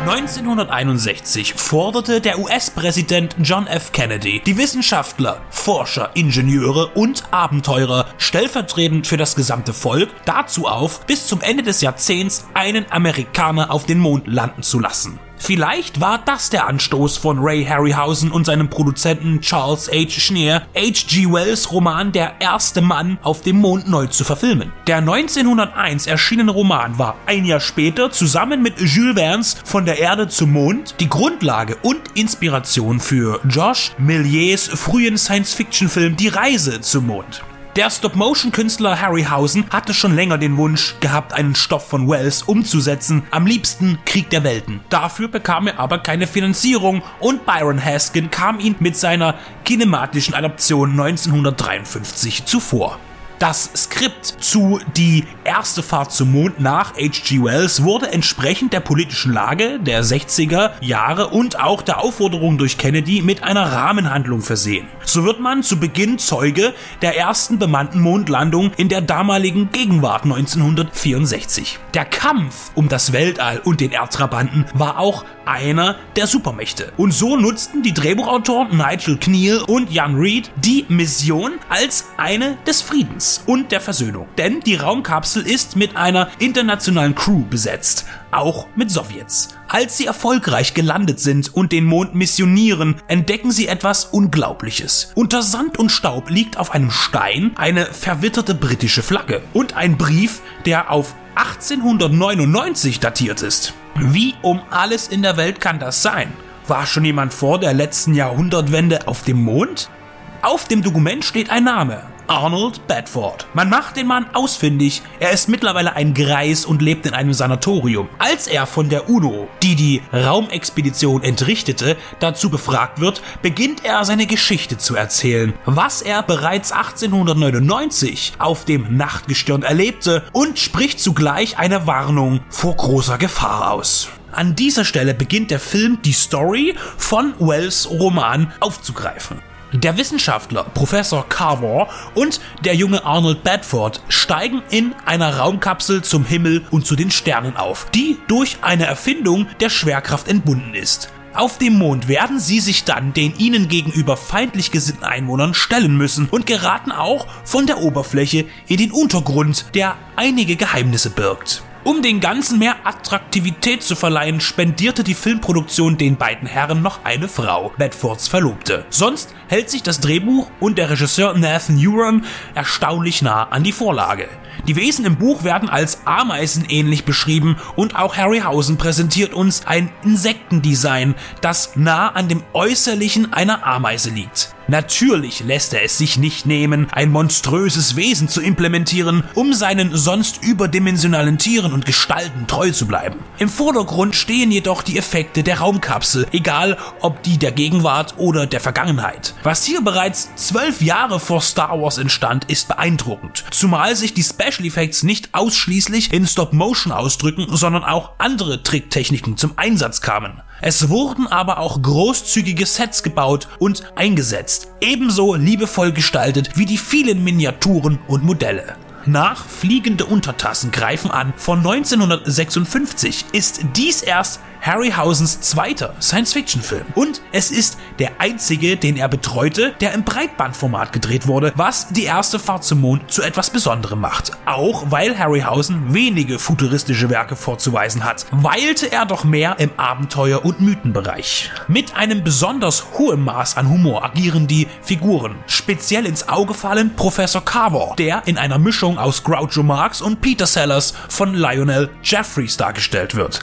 1961 forderte der US-Präsident John F. Kennedy die Wissenschaftler, Forscher, Ingenieure und Abenteurer stellvertretend für das gesamte Volk dazu auf, bis zum Ende des Jahrzehnts einen Amerikaner auf den Mond landen zu lassen. Vielleicht war das der Anstoß von Ray Harryhausen und seinem Produzenten Charles H. Schneer, H.G. Wells Roman Der erste Mann auf dem Mond neu zu verfilmen. Der 1901 erschienene Roman war ein Jahr später zusammen mit Jules Verne's Von der Erde zum Mond die Grundlage und Inspiration für Josh Milliers frühen Science-Fiction-Film Die Reise zum Mond. Der Stop-Motion-Künstler Harryhausen hatte schon länger den Wunsch gehabt, einen Stoff von Wells umzusetzen, am liebsten Krieg der Welten. Dafür bekam er aber keine Finanzierung und Byron Haskin kam ihm mit seiner kinematischen Adaption 1953 zuvor. Das Skript zu Die erste Fahrt zum Mond nach H.G. Wells wurde entsprechend der politischen Lage der 60er Jahre und auch der Aufforderung durch Kennedy mit einer Rahmenhandlung versehen. So wird man zu Beginn Zeuge der ersten bemannten Mondlandung in der damaligen Gegenwart 1964. Der Kampf um das Weltall und den Erdtrabanten war auch einer der Supermächte. Und so nutzten die Drehbuchautoren Nigel Kneale und Jan Reed die Mission als eine des Friedens und der Versöhnung. Denn die Raumkapsel ist mit einer internationalen Crew besetzt, auch mit Sowjets. Als sie erfolgreich gelandet sind und den Mond missionieren, entdecken sie etwas Unglaubliches. Unter Sand und Staub liegt auf einem Stein eine verwitterte britische Flagge und ein Brief, der auf 1899 datiert ist. Wie um alles in der Welt kann das sein? War schon jemand vor der letzten Jahrhundertwende auf dem Mond? Auf dem Dokument steht ein Name. Arnold Bedford. Man macht den Mann ausfindig. Er ist mittlerweile ein Greis und lebt in einem Sanatorium. Als er von der UNO, die die Raumexpedition entrichtete, dazu befragt wird, beginnt er seine Geschichte zu erzählen, was er bereits 1899 auf dem Nachtgestirn erlebte und spricht zugleich eine Warnung vor großer Gefahr aus. An dieser Stelle beginnt der Film die Story von Wells Roman aufzugreifen. Der Wissenschaftler Professor Carver und der junge Arnold Bedford steigen in einer Raumkapsel zum Himmel und zu den Sternen auf, die durch eine Erfindung der Schwerkraft entbunden ist. Auf dem Mond werden sie sich dann den ihnen gegenüber feindlich gesinnten Einwohnern stellen müssen und geraten auch von der Oberfläche in den Untergrund, der einige Geheimnisse birgt. Um den Ganzen mehr Attraktivität zu verleihen, spendierte die Filmproduktion den beiden Herren noch eine Frau, Bedfords Verlobte. Sonst hält sich das Drehbuch und der Regisseur Nathan Uram erstaunlich nah an die Vorlage. Die Wesen im Buch werden als Ameisen ähnlich beschrieben und auch Harryhausen präsentiert uns ein Insektendesign, das nah an dem Äußerlichen einer Ameise liegt. Natürlich lässt er es sich nicht nehmen, ein monströses Wesen zu implementieren, um seinen sonst überdimensionalen Tieren und Gestalten treu zu bleiben. Im Vordergrund stehen jedoch die Effekte der Raumkapsel, egal ob die der Gegenwart oder der Vergangenheit. Was hier bereits zwölf Jahre vor Star Wars entstand, ist beeindruckend, zumal sich die Special Effects nicht ausschließlich in Stop Motion ausdrücken, sondern auch andere Tricktechniken zum Einsatz kamen. Es wurden aber auch großzügige Sets gebaut und eingesetzt, ebenso liebevoll gestaltet wie die vielen Miniaturen und Modelle. Nach Fliegende Untertassen greifen an von 1956 ist dies erst Harryhausens zweiter Science-Fiction-Film. Und es ist der einzige, den er betreute, der im Breitbandformat gedreht wurde, was die erste Fahrt zum Mond zu etwas Besonderem macht. Auch weil Harryhausen wenige futuristische Werke vorzuweisen hat, weilte er doch mehr im Abenteuer- und Mythenbereich. Mit einem besonders hohen Maß an Humor agieren die Figuren. Speziell ins Auge fallen Professor Carver, der in einer Mischung aus Groucho Marx und Peter Sellers von Lionel Jeffries dargestellt wird.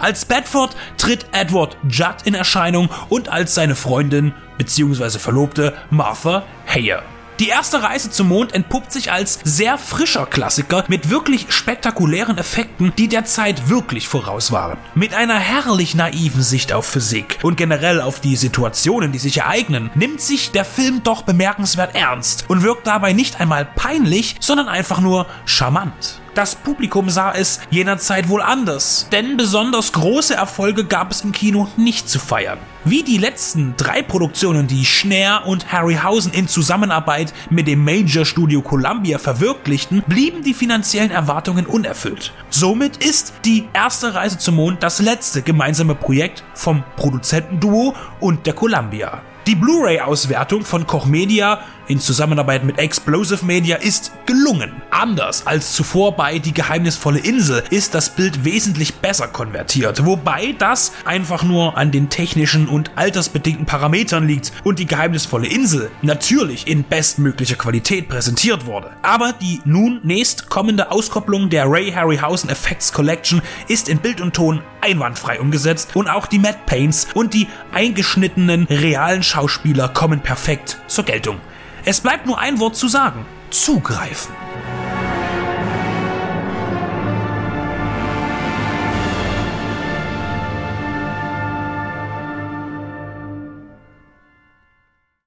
Als Bedford Bedford tritt Edward Judd in Erscheinung und als seine Freundin bzw. Verlobte Martha Heyer. Die erste Reise zum Mond entpuppt sich als sehr frischer Klassiker mit wirklich spektakulären Effekten, die der Zeit wirklich voraus waren. Mit einer herrlich naiven Sicht auf Physik und generell auf die Situationen, die sich ereignen, nimmt sich der Film doch bemerkenswert ernst und wirkt dabei nicht einmal peinlich, sondern einfach nur charmant. Das Publikum sah es jener Zeit wohl anders, denn besonders große Erfolge gab es im Kino nicht zu feiern. Wie die letzten drei Produktionen, die Schneer und Harryhausen in Zusammenarbeit mit dem Major Studio Columbia verwirklichten, blieben die finanziellen Erwartungen unerfüllt. Somit ist die erste Reise zum Mond das letzte gemeinsame Projekt vom Produzentenduo und der Columbia. Die Blu-ray-Auswertung von Koch Media in Zusammenarbeit mit Explosive Media ist gelungen. Anders als zuvor bei Die geheimnisvolle Insel ist das Bild wesentlich besser konvertiert, wobei das einfach nur an den technischen und altersbedingten Parametern liegt und die geheimnisvolle Insel natürlich in bestmöglicher Qualität präsentiert wurde. Aber die nun nächst kommende Auskopplung der Ray Harryhausen Effects Collection ist in Bild und Ton einwandfrei umgesetzt und auch die Matte Paints und die eingeschnittenen realen Schauspieler kommen perfekt zur Geltung. Es bleibt nur ein Wort zu sagen. Zugreifen.